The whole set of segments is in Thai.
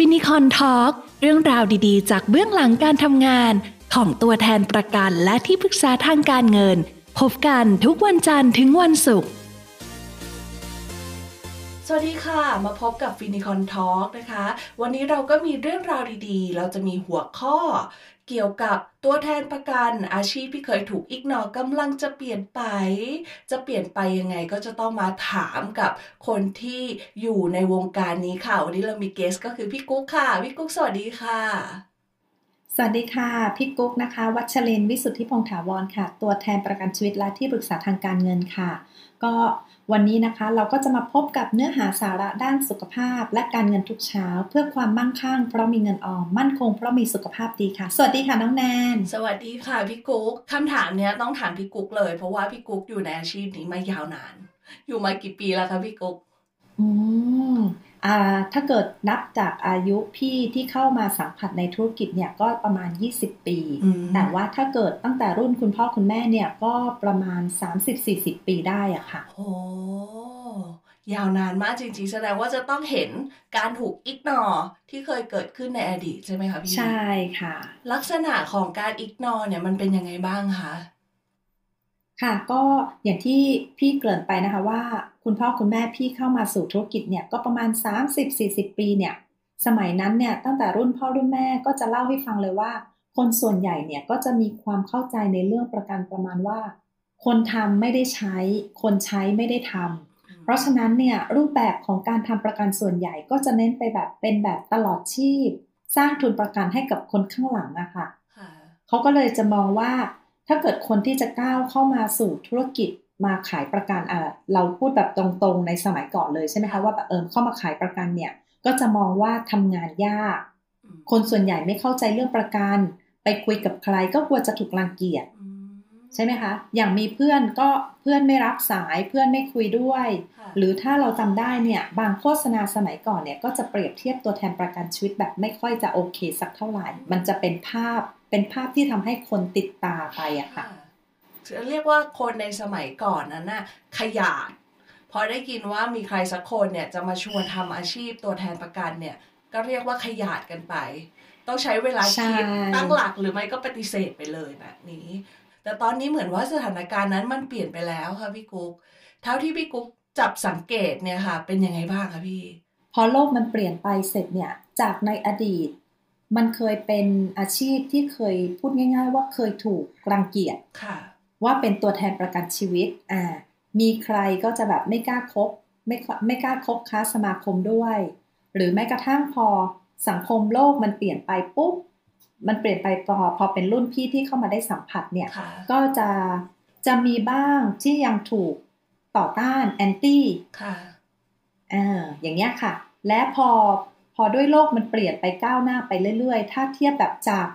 ฟินิคอนทอล์กเรื่องราวดีๆ จากเบื้องหลังการทำงาน ของตัวแทนประกันและที่ปรึกษาทางการเงิน พบกันทุกวันจันทร์ถึงวันศุกร์สวัสดีค่ะ มาพบกับฟินิคอนทอล์กนะคะ วันนี้เราก็มีเรื่องราวดีๆ เราจะมีหัวข้อ เกี่ยวกับตัวแทนประกันอาชีพที่เคยถูก ignore กำลังจะเปลี่ยนไป จะเปลี่ยนไปยังไงก็จะต้องมาถามกับคนที่อยู่ในวงการนี้ค่ะ วันนี้เรามีเกสก็คือพี่กุ๊กค่ะ พี่กุ๊กสวัสดีค่ะ สวัสดีค่ะพี่กุ๊กนะคะ วัชรินทร์วิสุทธิพงษ์ถาวรค่ะ ตัวแทนประกันชีวิตและที่ปรึกษาทางการเงินค่ะ ก็วันนี้นะคะเราก็จะมาพบกับเนื้อหาสาระด้านสุขภาพ และการเงินทุกเช้า เพื่อความมั่งคั่งเพราะมีเงินออมมั่นคงเพราะมีสุขภาพดีค่ะ สวัสดีค่ะน้องแนน สวัสดีค่ะพี่กุ๊กคำถามเนี้ยต้องถามพี่กุ๊กเลย เพราะว่าพี่กุ๊กอยู่ในอาชีพนี้มายาวนาน อยู่มากี่ปีแล้วคะพี่กุ๊กอืมอ่า ถ้าเกิดนับจากอายุพี่ที่เข้ามาสัมผัสในธุรกิจเนี่ยก็ประมาณ 20 ปีอืมแต่ว่าถ้าเกิดตั้งแต่รุ่นคุณพ่อคุณแม่เนี่ยก็ประมาณ 30-40 ปีได้อะค่ะ โอ้ยาวนานมากจริงๆ แสดงว่าจะต้องเห็นการถูกอิกนอที่เคยเกิดขึ้นในอดีตใช่ไหมคะพี่ ใช่ค่ะ ลักษณะของการอิกนอเนี่ยมันเป็นยังไงบ้างคะ ค่ะก็อย่างที่พี่เกริ่นไปนะคะว่า คุณพ่อคุณแม่พี่เข้ามาสู่ธุรกิจเนี่ยก็ประมาณ 30-40 ปีเนี่ยสมัยนั้นเนี่ยตั้งแต่รุ่นพ่อรุ่นแม่ก็จะเล่าให้ฟังเลยว่า คนส่วนใหญ่เนี่ยก็จะมีความเข้าใจในเรื่องประกันประมาณว่า คนทำไม่ได้ใช้ คนใช้ไม่ได้ทำเพราะฉะนั้นเนี่ยรูปแบบของการทำประกันส่วนใหญ่ก็จะเน้นไปแบบเป็นแบบตลอดชีพ สร้างทุนประกันให้กับคนข้างหลังอะค่ะค่ะเขาก็เลยจะมองว่าถ้าเกิดคนที่จะก้าวเข้ามาสู่ธุรกิจ มาขายประกันอะเราพูดแบบตรงๆในสมัยก่อนเลยใช่ไหมคะว่าแบบเออเข้ามาขายประกันเนี่ย ก็จะมองว่าทำงานยากอืมคนส่วนใหญ่ไม่เข้าใจเรื่องประกัน ไปคุยกับใครก็กลัวจะถูกรังเกียจอืมใช่ไหมคะ อย่างมีเพื่อนก็เพื่อนไม่รับสายเพื่อนไม่คุยด้วยค่ะหรือถ้าเราจำได้เนี่ย บางโฆษณาสมัยก่อนเนี่ย ก็จะเปรียบเทียบตัวแทนประกันชีวิตแบบไม่ค่อยจะโอเคสักเท่าไหร่ มันจะเป็นภาพเป็นภาพที่ทำให้คนติดตาไปอะค่ะ จะเรียกว่าคนในสมัยก่อนนั้นน่ะขยาดพอได้ยินว่ามีใครสักคนเนี่ยจะมาชวนทำอาชีพตัวแทนประกันเนี่ย ก็เรียกว่าขยาดกันไป ต้องใช้เวลาคิดใช่ตั้งหลักหรือไม่ก็ปฏิเสธไปเลยแบบนี้ แต่ตอนนี้เหมือนว่าสถานการณ์นั้นมันเปลี่ยนไปแล้วค่ะพี่กุ๊กเท่าที่พี่กุ๊กจับสังเกตเนี่ยค่ะ เป็นยังไงบ้างคะพี่ พอโลกมันเปลี่ยนไปเสร็จเนี่ย จากในอดีต มันเคยเป็นอาชีพที่เคยพูดง่าย ๆ ว่าเคยถูกรังเกียจค่ะ ว่าเป็นตัวแทนประกันชีวิตอ่ามีใครก็จะแบบไม่กล้าคบไม่ค่อยไม่กล้าคบค้าสมาคมด้วย หรือแม้กระทั่งพอสังคมโลกมันเปลี่ยนไปปุ๊บมันเปลี่ยนไปพอพอเป็นรุ่นพี่ที่เข้ามาได้สัมผัสเนี่ยค่ะก็จะจะมีบ้างที่ยังถูกต่อต้านแอนตี้ค่ะอ่าอย่างเงี้ยค่ะ และพอ พอด้วยโลกมันเปลี่ยนไปก้าวหน้าไปเรื่อยๆ ถ้าเทียบแบบจาก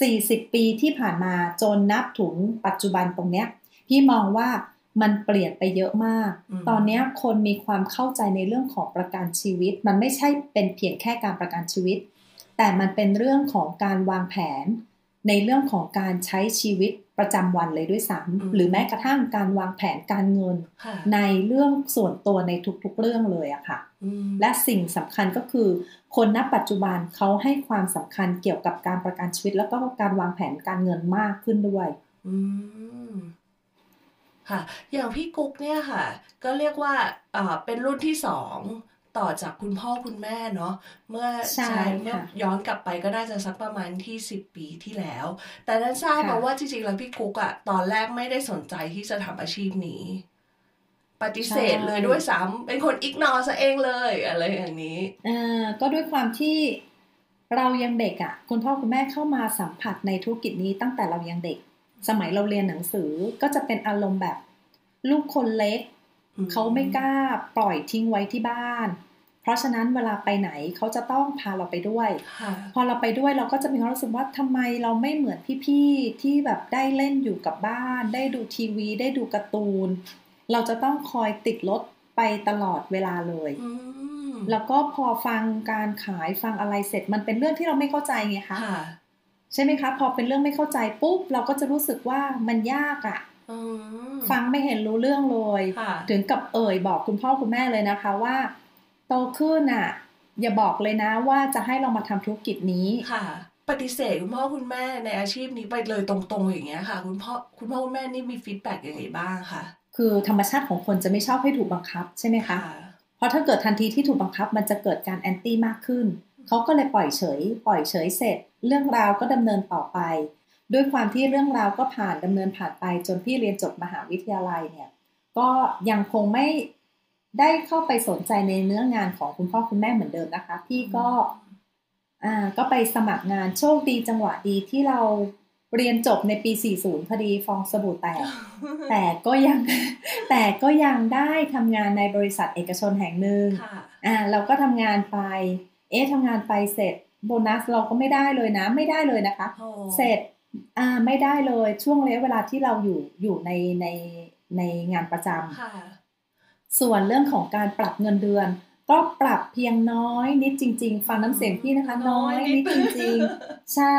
40 ปีที่ผ่านมาจนนับถึงปัจจุบันตรงเนี้ย พี่มองว่ามันเปลี่ยนไปเยอะมากอืมตอนเนี้ยคนมีความเข้าใจในเรื่องของประกันชีวิต มันไม่ใช่เป็นเพียงแค่การประกันชีวิต แต่มันเป็นเรื่องของการวางแผน ในเรื่องของการใช้ชีวิต ประจำวันเลยด้วยซ้ำหรือแม้กระทั่งการวางแผนการเงินค่ะในเรื่องส่วนตัวในทุกๆเรื่องเลยอะค่ะอืมและสิ่งสำคัญก็คือ คนณปัจจุบันเขาให้ความสำคัญเกี่ยวกับการประกันชีวิต แล้วก็การวางแผนการเงินมากขึ้นด้วยอืมค่ะ อย่างพี่กุ๊กเนี่ยค่ะ ก็เรียกว่าอ่าเป็นรุ่นที่สอง ต่อจากคุณพ่อคุณแม่เนาะเมื่อใช่เมื่อค่ะย้อนกลับไปก็น่าจะสักประมาณที่สิบปีที่แล้ว แต่นั้นทราบมาค่ะว่าจริงๆแล้วพี่กุ๊กอะตอนแรกไม่ได้สนใจที่จะทำอาชีพนี้ ปฏิเสธเลยด้วยซ้ำเป็นคนอิกนอซะเองเลยอะไรอย่างนี้เอ่อก็ด้วยความที่เรายังเด็กอะ่ะคุณพ่อคุณแม่เข้ามาสัมผัสในธุรกิจนี้ตั้งแต่เรายังเด็ก สมัยเราเรียนหนังสือก็จะเป็นอารมณ์แบบ ลูกคนเล็กอืม เขาไม่กล้าปล่อยทิ้งไว้ที่บ้าน เพราะฉะนั้นเวลาไปไหนเขาจะต้องพาเราไปด้วยค่ะพอเราไปด้วยเราก็จะมีความรู้สึกว่าทำไมเราไม่เหมือนพี่ๆที่แบบได้เล่นอยู่กับบ้าน ได้ดูทีวี ได้ดูการ์ตูน เราจะต้องคอยติดรถไปตลอดเวลาเลยอืมแล้วก็พอฟังการขายฟังอะไรเสร็จมันเป็นเรื่องที่เราไม่เข้าใจไงคะค่ะใช่ไหมคะ พอเป็นเรื่องไม่เข้าใจปุ๊บเราก็จะรู้สึกว่ามันยากอะอืม ฟังไม่เห็นรู้เรื่องเลยค่ะถึงกับเอ่ยบอกคุณพ่อคุณแม่เลยนะคะว่า โตขึ้นอะ อย่าบอกเลยนะว่าจะให้เรามาทำธุรกิจนี้ค่ะ ปฏิเสธคุณพ่อคุณแม่ในอาชีพนี้ไปเลยตรงๆอย่างเงี้ยค่ะ คุณพ่อคุณพ่อคุณแม่นี่มีฟีดแบ็กยังไงบ้างคะคือธรรมชาติของคนจะไม่ชอบให้ถูกบังคับใช่ไหมคะค่ะเพราะถ้าเกิดทันทีที่ถูกบังคับมันจะเกิดการแอนตี้มากขึ้นเขาก็เลยปล่อยเฉย ปล่อยเฉยเสร็จ เรื่องราวก็ดำเนินต่อไป ด้วยความที่เรื่องราวก็ผ่านดำเนินผ่านไปจนพี่เรียนจบมหาวิทยาลัยเนี่ย ก็ยังคงไม่ได้เข้าไปสนใจในเนื้องานของคุณพ่อคุณแม่เหมือนเดิมนะคะ พี่ก็อ่าก็ไปสมัครงานโชคดีจังหวะดีที่เราเรียนจบในปี 40 พอดีฟองสบู่แตก แต่ก็ยังแต่ก็ยังได้ทำงานในบริษัทเอกชนแห่งหนึ่งค่ะอ่าเราก็ทำงานไป เอ๊ะทำงานไปเสร็จโบนัสเราก็ไม่ได้เลยนะ ไม่ได้เลยนะคะโอ้เสร็จ อ่าไม่ได้เลยช่วงระยะเวลาที่เราอยู่อยู่ในในในงานประจำค่ะส่วนเรื่องของการปรับเงินเดือน ก็ปรับเพียงน้อย นิดจริง ๆ ฟังน้ำเสียงพี่นะคะ น้อยนิดจริง ๆ ใช่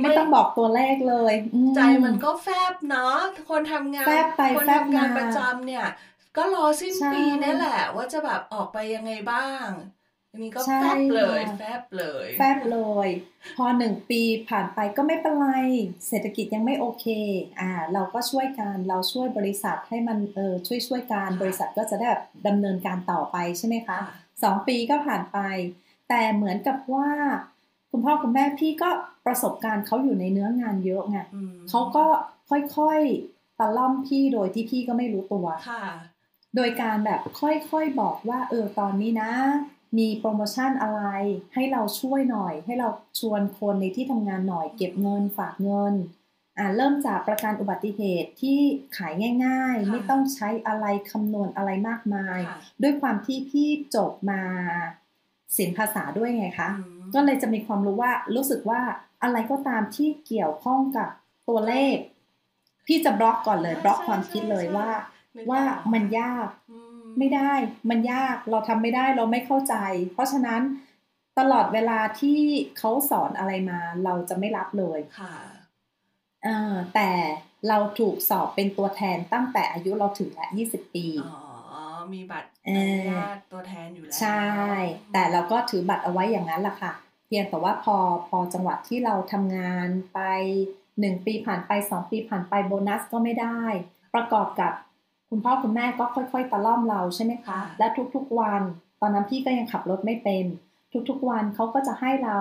ไม่ต้องบอกตัวเลขเลยอืใจมันก็แฟบเนาะคนทำงานแฟบไปคนแฟบทำงานมาประจำเนี่ย ก็รอสิ้นใช่ปีนี่แหละ ว่าจะแบบออกไปยังไงบ้าง อันนี้ก็ใช่แฟบเลยค่ะแฟบเลยแฟบเลย พอหนึ่งปีผ่านไปก็ไม่เป็นไร เศรษฐกิจยังไม่โอเค อ่า เราก็ช่วยกันเราช่วยบริษัทให้มันเออช่วยช่วยกันบริษัทก็จะได้แบบดำเนินการต่อไปใช่ไหมคะค่ะสองปีก็ผ่านไป แต่เหมือนกับว่า คุณพ่อคุณแม่พี่ก็ประสบการณ์เขาอยู่ในเนื้องานเยอะไงอืมเขาก็ค่อยๆตะล่อมพี่โดยที่พี่ก็ไม่รู้ตัวค่ะ โดยการแบบค่อยๆบอกว่า เออตอนนี้นะ มีโปรโมชั่นอะไรให้เราช่วยหน่อย ให้เราชวนคนในที่ทำงานหน่อย เก็บเงินฝากเงินอ่าเริ่มจากประกันอุบัติเหตุที่ขายง่ายๆค่ะไม่ต้องใช้อะไรคำนวณอะไรมากมายค่ะด้วยความที่พี่จบมาศิลปภาษาด้วยไงคะอืมก็เลยจะมีความรู้ว่ารู้สึกว่าอะไรก็ตามที่เกี่ยวข้องกับตัวเลข พี่จะบล็อกก่อนเลยใช่บล็อกใช่ความคิดเลยใช่ว่านึกว่าออกมันยากอืม ไม่ได้ มันยากเราทำไม่ได้เราไม่เข้าใจ เพราะฉะนั้นตลอดเวลาที่เขาสอนอะไรมา เราจะไม่รับเลยค่ะอ่าแต่เราถูกสอบเป็นตัวแทนตั้งแต่อายุเราถึงและ20ปีอ๋อมีบัตรเอออนุญาตตัวแทนอยู่แล้ว ใช่ แต่เราก็ถือบัตรเอาไว้อย่างนั้นแหละค่ะ เพียงแต่ว่าพอพอจังหวะที่เราทำงานไปหนึ่งปีผ่านไปสองปีผ่านไปโบนัสก็ไม่ได้ ประกอบกับ คุณพ่อคุณแม่ก็ค่อยๆตะล่อมเราใช่ไหมคะ และทุกๆวัน ตอนนั้นพี่ก็ยังขับรถไม่เป็น ทุกๆวันเขาก็จะให้เรา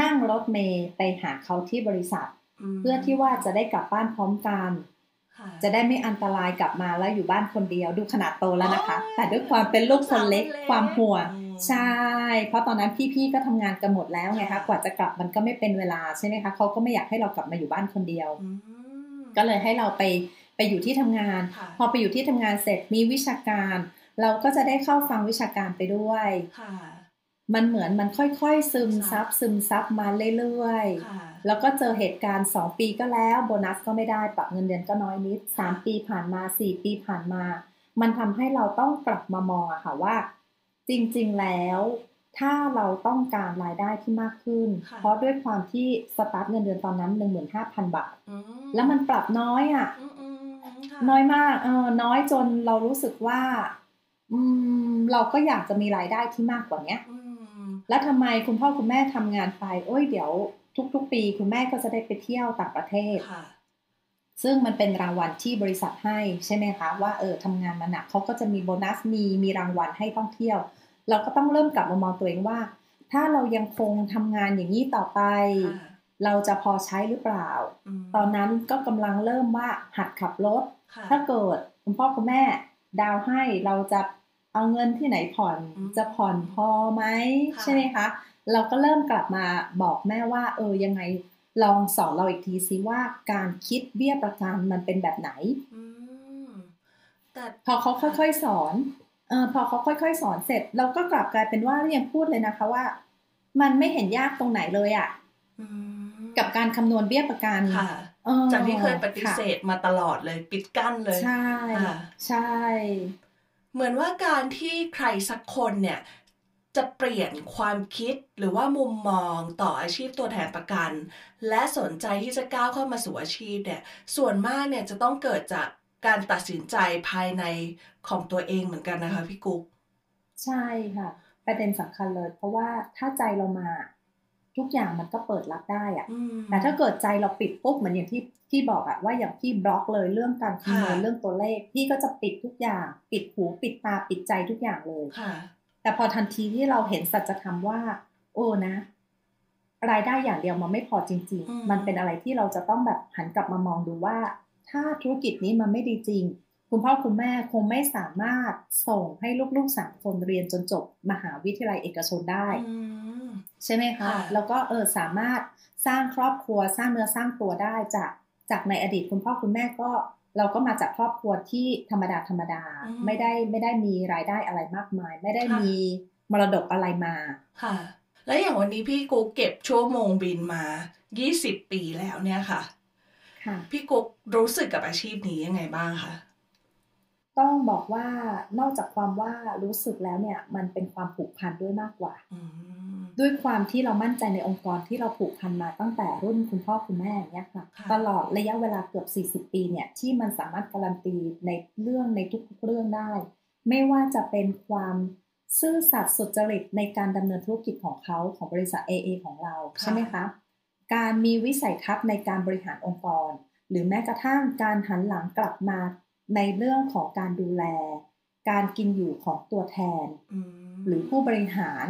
นั่งรถเมย์ไปหาเขาที่บริษัทมเพื่อที่ว่าจะได้กลับบ้านพร้อมกันค่ะจะได้ไม่อันตรายกลับมาแล้วอยู่บ้านคนเดียวดูขนาดโตแล้วนะคะโอ้ยแต่ด้วยความเป็นลูกคนเล็กลูกสาวคนเล็กความห่วงอืมใช่ เพราะตอนนั้นพี่ๆก็ทำงานกันหมดแล้วไงคะค่ะกว่าจะกลับมันก็ไม่เป็นเวลาใช่ไหมคะเขาก็ไม่อยากให้เรากลับมาอยู่บ้านคนเดียวอืมก็เลยให้เราไป ไปอยู่ที่ทำงานค่ะพอไปอยู่ที่ทำงานเสร็จมีวิชาการ เราก็จะได้เข้าฟังวิชาการไปด้วยค่ะมันเหมือนมันค่อยๆ ซึมค่ะซับซึมซับมาเรื่อยๆค่ะแล้วก็เจอเหตุการณ์2ปีก็แล้ว โบนัสก็ไม่ได้ปรับเงินเดือนก็น้อยนิดค่ะ3ปีผ่านมา4ปีผ่านมา มันทำให้เราต้องกลับมามองอะค่ะว่า จริงๆแล้วถ้าเราต้องการรายได้ที่มากขึ้นค่ะเพราะด้วยความที่สตาร์ทเงินเดือนตอนนั้น15,000 บาทอืมแล้วมันปรับน้อยอะอืมอืมอืมค่ะ น้อยมากเออน้อยจนเรารู้สึกว่า อืม เราก็อยากจะมีรายได้ที่มากกว่าเนี้ยอืมแล้วทำไมคุณพ่อคุณแม่ทำงานไปโอ้ยเดี๋ยวทุก ๆ ปี คุณแม่ก็จะได้ไปเที่ยวต่างประเทศค่ะซึ่งมันเป็นรางวัลที่บริษัทให้ใช่ไหมคะว่าเออทำงานมาหนักเขาก็จะมีโบนัสมีมีรางวัลให้ต้องเที่ยว เราก็ต้องเริ่มกลับมามองตัวเองว่า ถ้าเรายังคงทำงานอย่างนี้ต่อไปค่ะ เราจะพอใช้หรือเปล่ามตอนนั้นก็กำลังเริ่มว่าหัดขับรถค่ะถ้าเกิดคุณพ่อคุณแม่ดาวให้เราจะเอาเงินที่ไหนผ่อนอืมจะผ่อนพอไหมค่ะใช่ไหมคะ เราก็เริ่มกลับมาบอกแม่ว่า เออยังไงลองสอนเราอีกทีสิว่าการคิดเบี้ยประกันมันเป็นแบบไหนอืมแต่พอเขาค่อยๆสอนเออพอเขาค่อยๆ สอนเสร็จ เราก็กลับกลายเป็นว่ายังพูดเลยนะคะว่า มันไม่เห็นยากตรงไหนเลยอะอืม กับการคำนวณเบี้ยประกันค่ะเออจากที่เคยปฏิค่ะเสธมาตลอดเลยปิดกั้นเลย ใช่ค่ะใช่ เหมือนว่าการที่ใครสักคนเนี่ยจะเปลี่ยนความคิดหรือว่ามุมมองต่ออาชีพตัวแทนประกัน และสนใจที่จะก้าวเข้ามาสู่อาชีพเนี่ยส่วนมากเนี่ยจะต้องเกิดจากการตัดสินใจภายในของตัวเองเหมือนกันนะคะพี่กุ๊กใช่ค่ะประเด็นสำคัญเลย เพราะว่าถ้าใจเรามา ทุกอย่างมันก็เปิดรับได้อะอืมแต่ถ้าเกิดใจเราปิดปุ๊บเหมือนอย่างที่พี่บอกอะว่าอย่างพี่บล็อกเลยเรื่องการคำนวณค่ะเรื่องตัวเลข พี่ก็จะปิดทุกอย่าง ปิดหูปิดตาปิดใจทุกอย่างเลยค่ะแต่พอทันทีที่เราเห็นสัจธรรมว่า โอ้นะ รายได้อย่างเดียวมันไม่พอจริงอืมๆมันเป็นอะไรที่เราจะต้องแบบหันกลับมามองดูว่า ถ้าธุรกิจนี้มันไม่ดีจริง คุณพ่อคุณแม่คงไม่สามารถส่งให้ลูกๆสามคนเรียนจนจบมหาวิทยาลัยเอกชนได้อืม ใช่ไหมคะค่ะแล้วก็เออสามารถสร้างครอบครัวสร้างเนื้อสร้างตัวได้จากจากในอดีตคุณพ่อคุณแม่ก็เราก็มาจากครอบครัวที่ธรรมดาธรรมดาไม่ได้ไม่ได้มีรายได้อะไรมากมาย ไม่ได้มีมรดกอะไรมาค่ะ แล้วอย่างวันนี้พี่กุ๊กเก็บชั่วโมงบินมา 20 ปีแล้วเนี่ยค่ะ ค่ะ พี่กุ๊กรู้สึกกับอาชีพนี้ยังไงบ้างคะ ต้องบอกว่านอกจากความว่ารู้สึกแล้วเนี่ยมันเป็นความผูกพันด้วยมากกว่าอืมด้วยความที่เรามั่นใจในองค์กรที่เราผูกพันมาตั้งแต่รุ่นคุณพ่อคุณแม่อย่างเงี้ยค่ะค่ะตลอดระยะเวลาเกือบ 40 ปีเนี่ยที่มันสามารถการันตีในเรื่องในทุกๆเรื่องได้ ไม่ว่าจะเป็นความซื่อสัตย์สุจริตในการดำเนินธุรกิจของเขาของบริษัท AA ของเราค่ะใช่ไหมคะการมีวิสัยทัศน์ในการบริหารองค์กร หรือแม้กระทั่งการหันหลังกลับมา ในเรื่องของการดูแล การกินอยู่ของตัวแทนอืมหรือผู้บริหาร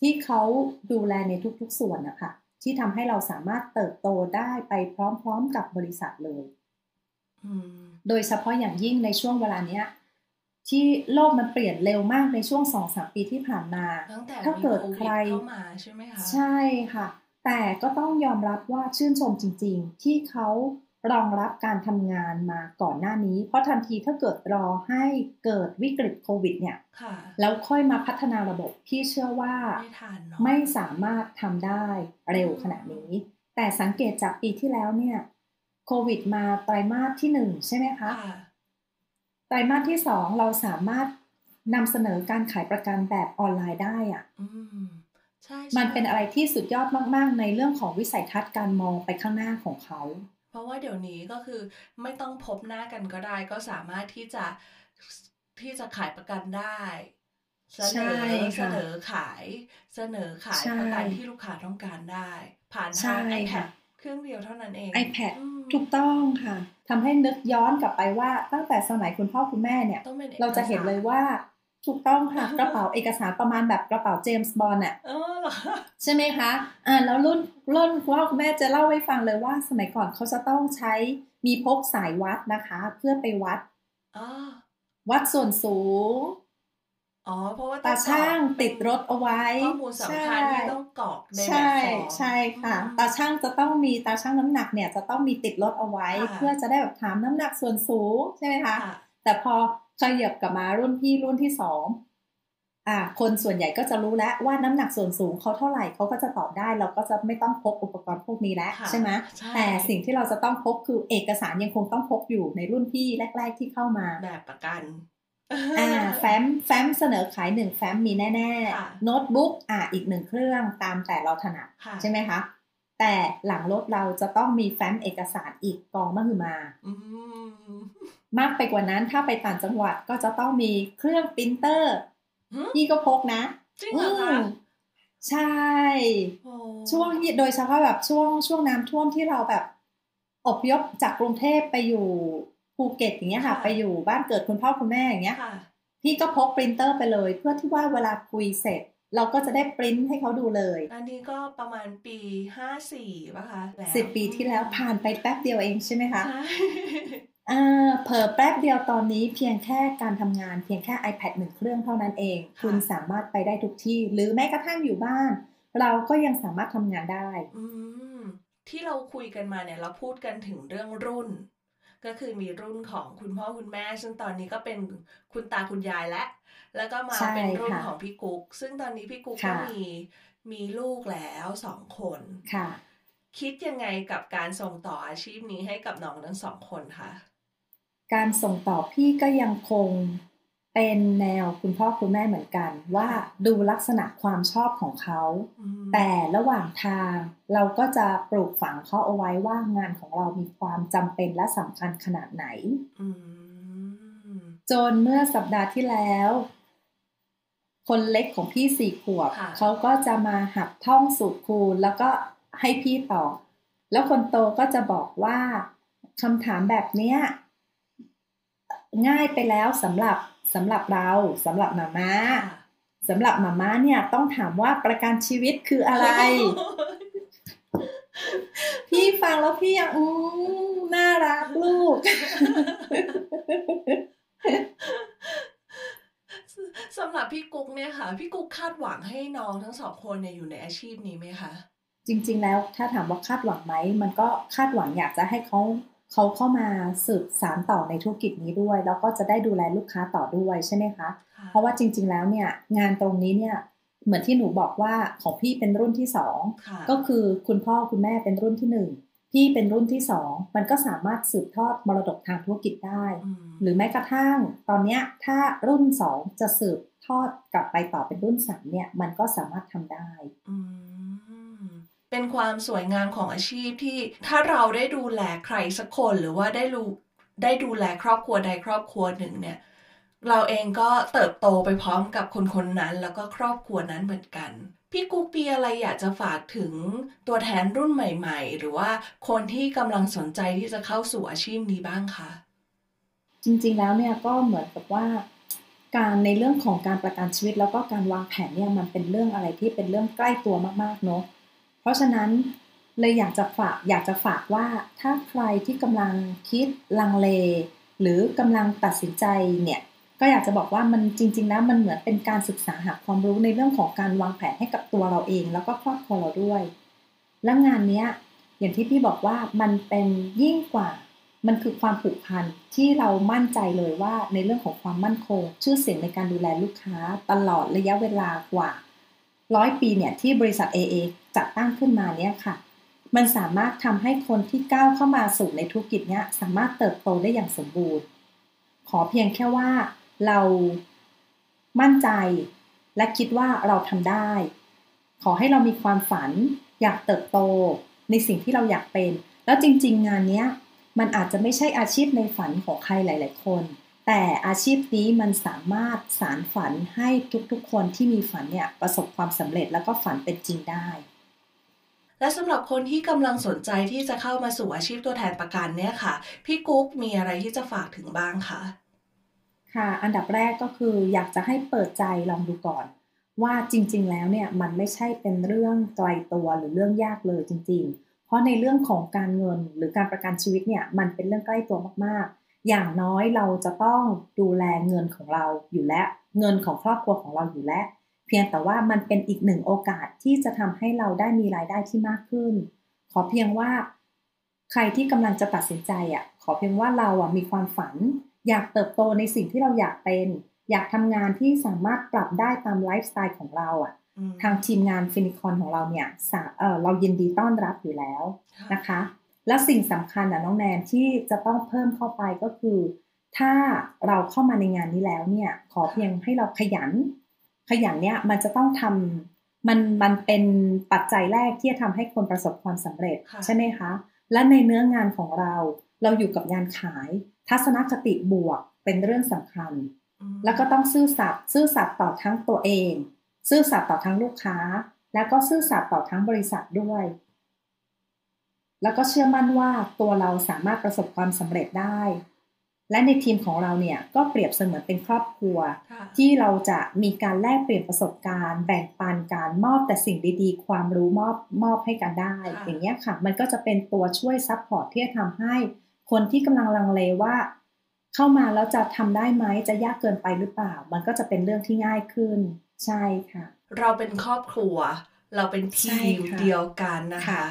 ที่เขาดูแลในทุกๆส่วนนะคะที่ทำให้เราสามารถเติบโตได้ไปพร้อมๆกับบริษัทเลยอืมโดยเฉพาะอย่างยิ่งในช่วงเวลาเนี้ยที่โลกมันเปลี่ยนเร็วมากในช่วงสองสามปีที่ผ่านมาตั้งแต่ถ้าเกิดมีโคใควิรเข้ามาใช่ไหมคะใช่ค่ะ แต่ก็ต้องยอมรับว่าชื่นชมจริง ๆ ที่เขา รองรับการทำงานมาก่อนหน้านี้ เพราะทันทีถ้าเกิดรอให้เกิดวิกฤตโควิดเนี่ยค่ะแล้วค่อยมาพัฒนาระบบพี่เชื่อว่าไม่ทันเนาะไม่สามารถทำได้เร็วขนาดนี้ แต่สังเกตจากปีที่แล้วเนี่ยโควิดมาไตรมาสที่หนึ่งใช่ไหมคะค่ะไตรมาสที่สองเราสามารถนำเสนอการขายประกันแบบออนไลน์ได้อะอืมใช่มันใช่เป็นอะไรที่สุดยอดมาก ๆ ในเรื่องของวิสัยทัศน์การมองไปข้างหน้าของเขา เพราะว่าเดี๋ยวนี้ก็คือไม่ต้องพบหน้ากันก็ได้ ก็สามารถที่จะที่จะขายประกันได้เสนใช่อค่ะเสนอขายเสนอขายใช่ประกันที่ลูกค้าต้องการได้ ผ่านใช่ทาง iPad ค่ะเครื่องเดียวเท่านั้นเอง iPad อืมถูกต้องค่ะทำให้นึกย้อนกลับไปว่าตั้งแต่สมัยคุณพ่อคุณแม่เนี่ยต้องเป็นอกเราจะเห็นเลยว่า ถูกต้องค่ะอืมกระเป๋าเอกสารประมาณแบบกระเป๋าเจมส์บอลอะเออเหรอใช่ไหมคะอ่าแล้วรุ่นรุ่นคุณพ่อคุณแม่จะเล่าให้ฟังเลยว่า สมัยก่อนเขาจะต้องใช้มีพกสายวัดนะคะ เพื่อไปวัดอ๋อวัดส่วนสูงอ๋อเพราะว่าตาช่างติดรถเอาไว้ข้อมูลสำคัญที่ต้องกรอกในแบบใช่ฟอร์มใช่ค่ะอืมตาช่างจะต้องมีตาช่างน้ำหนักเนี่ยจะต้องมีติดรถเอาไว้ค่ะเพื่อจะได้แบบถามน้ำหนักส่วนสูงใช่ไหมคะค่ะแต่พอ ขยับกลับมารุ่นพี่รุ่นที่สองอ่า คนส่วนใหญ่ก็จะรู้แล้วว่าน้ำหนักส่วนสูงเขาเท่าไหร่เขาก็จะตอบได้ เราก็จะไม่ต้องพกอุปกรณ์พวกนี้แล้วค่ะใช่ไหมใช่แต่สิ่งที่เราจะต้องพกคือเอกสารยังคงต้องพกอยู่ในรุ่นพี่แรก ๆที่เข้ามาแบบประกันอ่าแฟ้มแฟ้มเสนอขายหนึ่งแฟ้มมีแน่ค่ะๆโน้ตบุ๊กอ่าอีกหนึ่งเครื่องตามแต่เราถนัดค่ะใช่ไหมคะแต่หลังรถเราจะต้องมีแฟ้มเอกสารอีกกองมหึมาอื มมากไปกว่านั้นถ้าไปต่างจังหวัดก็จะต้องมีเครื่องปรินเตอร์หืมพี่ก็พกนะจริงเหรอคะอืมใช่โอ้ช่วงที่โดยเฉพาะแบบช่วงช่วงน้ำท่วมที่เราแบบอพยพจากกรุงเทพไปอยู่ภูเก็ตอย่างเงี้ยค่ะ ไปอยู่บ้านเกิดคุณพ่อคุณแม่อย่างเงี้ยค่ะพี่ก็พกปรินเตอร์ไปเลย เพื่อที่ว่าเวลาคุยเสร็จ เราก็จะได้ปริ้นให้เขาดูเลย อันนี้ก็ประมาณปีห้าสี่ป่ะคะแล้วสิบปีที่แล้วผ่านไปแป๊บเดียวเองใช่ไหมคะใช่อ่า เผลอแป๊บเดียวตอนนี้เพียงแค่การทำงานเพียงแค่ iPad หนึ่งเครื่องเท่านั้นเอง คุณสามารถไปได้ทุกที่ หรือแม้กระทั่งอยู่บ้าน เราก็ยังสามารถทำงานได้อืมที่เราคุยกันมาเนี่ยเราพูดกันถึงเรื่องรุ่น ก็คือมีรุ่นของคุณพ่อคุณแม่ ซึ่งตอนนี้ก็เป็นคุณตาคุณยายและ แล้วก็มาใช่เป็นรุ่นค่ะของพี่กุ๊ก ซึ่งตอนนี้พี่กุ๊กก็ค่ะมีมีลูกแล้วสองคนค่ะ คิดยังไงกับการส่งต่ออาชีพนี้ให้กับน้องทั้งสองคนคะ การส่งต่อพี่ก็ยังคงเป็นแนวคุณพ่อคุณแม่เหมือนกัน ว่าดูลักษณะความชอบของเขาอืมแต่ระหว่างทางเราก็จะปลูกฝังเขาเอาไว้ว่างานของเรามีความจำเป็นและสำคัญขนาดไหนอืมจนเมื่อสัปดาห์ที่แล้ว คนเล็กของพี่สี่ขวบค่ะเขาก็จะมาหัดท่องสูตรคูณ แล้วก็ให้พี่ตอบแล้วคนโตก็จะบอกว่าคำถามแบบเนี้ย ง่ายไปแล้วสำหรับสำหรับเราสำหรับมาม่าค่ะสำหรับมาม่าเนี่ยต้องถามว่าประกันชีวิตคืออะไร พี่ฟังแล้วพี่ยังอืมน่ารักลูก สำหรับพี่กุ๊กเนี่ยค่ะ พี่กุ๊กคาดหวังให้น้องทั้งสองคนเนี่ยอยู่ในอาชีพนี้ไหมคะจริง ๆ แล้วถ้าถามว่าคาดหวังไหม มันก็คาดหวังอยากจะให้เขา เขาเข้ามาสืบสารต่อในธุรกิจนี้ด้วย แล้วก็จะได้ดูแลลูกค้าต่อด้วยใช่ไหมคะค่ะเพราะว่าจริง ๆ แล้วเนี่ยงานตรงนี้เนี่ยเหมือนที่หนูบอกว่าของพี่เป็นรุ่นที่สองค่ะก็คือคุณพ่อคุณแม่เป็นรุ่นที่หนึ่งพี่เป็นรุ่นที่สองมันก็สามารถสืบทอดมรดกทางธุรกิจได้อืมหรือแม้กระทั่งตอนเนี้ยถ้ารุ่นสองจะสืบทอดกลับไปต่อเป็นรุ่นสามเนี่ยมันก็สามารถทำได้อืม เป็นความสวยงามของอาชีพที่ถ้าเราได้ดูแลใครสักคนหรือว่าได้รู้ได้ดูแลครอบครัวใดครอบครัวหนึ่งเนี่ยเราเองก็เติบโตไปพร้อมกับคนคนนั้นแล้วก็ครอบครัวนั้นเหมือนกัน พี่กุ๊กปีอะไรอยากจะฝากถึงตัวแทนรุ่นใหม่ ๆ หรือว่าคนที่กำลังสนใจที่จะเข้าสู่อาชีพนี้บ้างคะจริงๆแล้วเนี่ยก็เหมือนกับว่าการในเรื่องของการประกันชีวิตแล้วก็การวางแผนเนี่ยมันเป็นเรื่องอะไรที่เป็นเรื่องใกล้ตัวมากๆเนาะ เพราะฉะนั้นเลยอยากจะฝากอยากจะฝากว่าถ้าใครที่กำลังคิดลังเล หรือกำลังตัดสินใจเนี่ยก็อยากจะบอกว่ามันจริงๆแล้วมันเหมือนเป็นการศึกษาหาความรู้ในเรื่องของการวางแผนให้กับตัวเราเอง แล้วก็ครอบครัวเราด้วย และงานเนี้ยอย่างที่พี่บอกว่ามันเป็นยิ่งกว่า มันคือความผูกพันที่เรามั่นใจเลยว่าในเรื่องของความมั่นคง ชื่อเสียงในการดูแลลูกค้าตลอดระยะเวลากว่า ร้อยปีเนี่ยที่บริษัท AA จัดตั้งขึ้นมาเนี่ยค่ะ มันสามารถทำให้คนที่ก้าวเข้ามาสู่ในธุรกิจเนี้ยสามารถเติบโตได้อย่างสมบูรณ์ ขอเพียงแค่ว่าเรามั่นใจและคิดว่าเราทำได้ ขอให้เรามีความฝัน อยากเติบโตในสิ่งที่เราอยากเป็น แล้วจริง ๆ งานเนี้ยมันอาจจะไม่ใช่อาชีพในฝันของใครหลาย ๆ คน แต่อาชีพนี้มันสามารถสารฝันให้ทุกๆ คนที่มีฝันเนี่ยประสบความสำเร็จแล้วก็ฝันเป็นจริงได้ และสำหรับคนที่กำลังสนใจที่จะเข้ามาสู่อาชีพตัวแทนประกันเนี่ยค่ะ พี่กุ๊กมีอะไรที่จะฝากถึงบ้างคะค่ะ อันดับแรกก็คืออยากจะให้เปิดใจลองดูก่อน ว่าจริง ๆ แล้วเนี่ยมันไม่ใช่เป็นเรื่องไกลตัวหรือเรื่องยากเลยจริง ๆ เพราะในเรื่องของการเงินหรือการประกันชีวิตเนี่ยมันเป็นเรื่องใกล้ตัวมากๆ อย่างน้อยเราจะต้องดูแลเงินของเราอยู่แล้วเงินของครอบครัวของเราอยู่แล้วเพียงแต่ว่ามันเป็นอีกหนึ่งโอกาสที่จะทำให้เราได้มีรายได้ที่มากขึ้น ขอเพียงว่า ใครที่กำลังจะตัดสินใจอะขอเพียงว่าเราอะมีความฝัน อยากเติบโตในสิ่งที่เราอยากเป็น อยากทำงานที่สามารถปรับได้ตามไลฟ์สไตล์ของเราอะอืมทางทีมงานฟินิคอนของเราเนี่ยสาเออเรายินดีต้อนรับอยู่แล้วค่ะนะคะ และสิ่งสำคัญอะน้องแนนที่จะต้องเพิ่มเข้าไปก็คือ ถ้าเราเข้ามาในงานนี้แล้วเนี่ย ขอเพียงให้เราขยัน ขยันเนี่ยมันจะต้องทำมันมันเป็นปัจจัยแรกที่จะทำให้คนประสบความสำเร็จค่ะใช่ไหมคะ และในเนื้องานของเรา เราอยู่กับงานขาย ทัศนคติบวกเป็นเรื่องสำคัญอืมแล้วก็ต้องซื่อสัตย์ซื่อสัตย์ต่อทั้งตัวเอง ซื่อสัตย์ต่อทั้งลูกค้า แล้วก็ซื่อสัตย์ต่อทั้งบริษัทด้วย แล้วก็เชื่อมั่นว่าตัวเราสามารถประสบความสำเร็จได้ และในทีมของเราเนี่ยก็เปรียบเสมือนเป็นครอบครัวค่ะที่เราจะมีการแลกเปลี่ยนประสบการณ์ แบ่งปันการมอบแต่สิ่งดีๆ ความรู้มอบมอบให้กันได้ค่ะอย่างเงี้ยค่ะ มันก็จะเป็นตัวช่วย support ที่จะทำให้คนที่กำลังลังเลว่า เข้ามาแล้วจะทำได้ไหมจะยากเกินไปหรือเปล่า มันก็จะเป็นเรื่องที่ง่ายขึ้น ใช่ค่ะ เราเป็นครอบครัว เราเป็นใช่ทีมค่ะเดียวกันนะคะค่ะ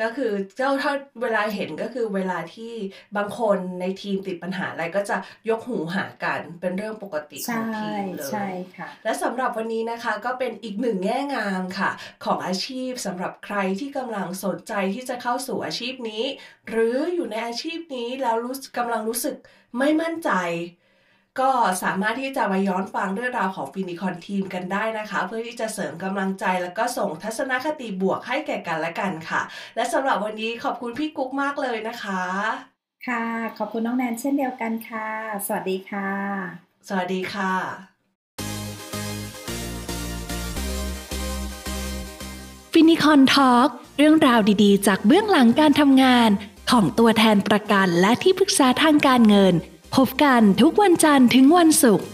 ก็คือเจ้าถ้าเวลาเห็นก็คือเวลาที่บางคนในทีมติดปัญหาอะไรก็จะยกหูหากันเป็นเรื่องปกติขอใช่งทีมเลยใช่ค่ะและสำหรับวันนี้นะคะก็เป็นอีกหนึ่งแง่งามค่ะ ของอาชีพสำหรับใครที่กำลังสนใจที่จะเข้าสู่อาชีพนี้ หรืออยู่ในอาชีพนี้แล้วรู้สึกกำลังรู้สึกไม่มั่นใจ ก็สามารถที่จะมาย้อนฟังเรื่องราวของฟินิคอนทีมกันได้นะคะ เพื่อที่จะเสริมกำลังใจแล้วก็ส่งทัศนคติบวกให้แก่กันและกันค่ะ และสำหรับวันนี้ขอบคุณพี่กุ๊กมากเลยนะคะ ค่ะ ขอบคุณน้องแนนเช่นเดียวกันค่ะ สวัสดีค่ะ สวัสดีค่ะฟินิคอนทอล์กเรื่องราวดีๆ จากเบื้องหลังการทำงานของตัวแทนประกันและที่ปรึกษาทางการเงิน พบกันทุกวันจันทร์ถึงวันศุกร์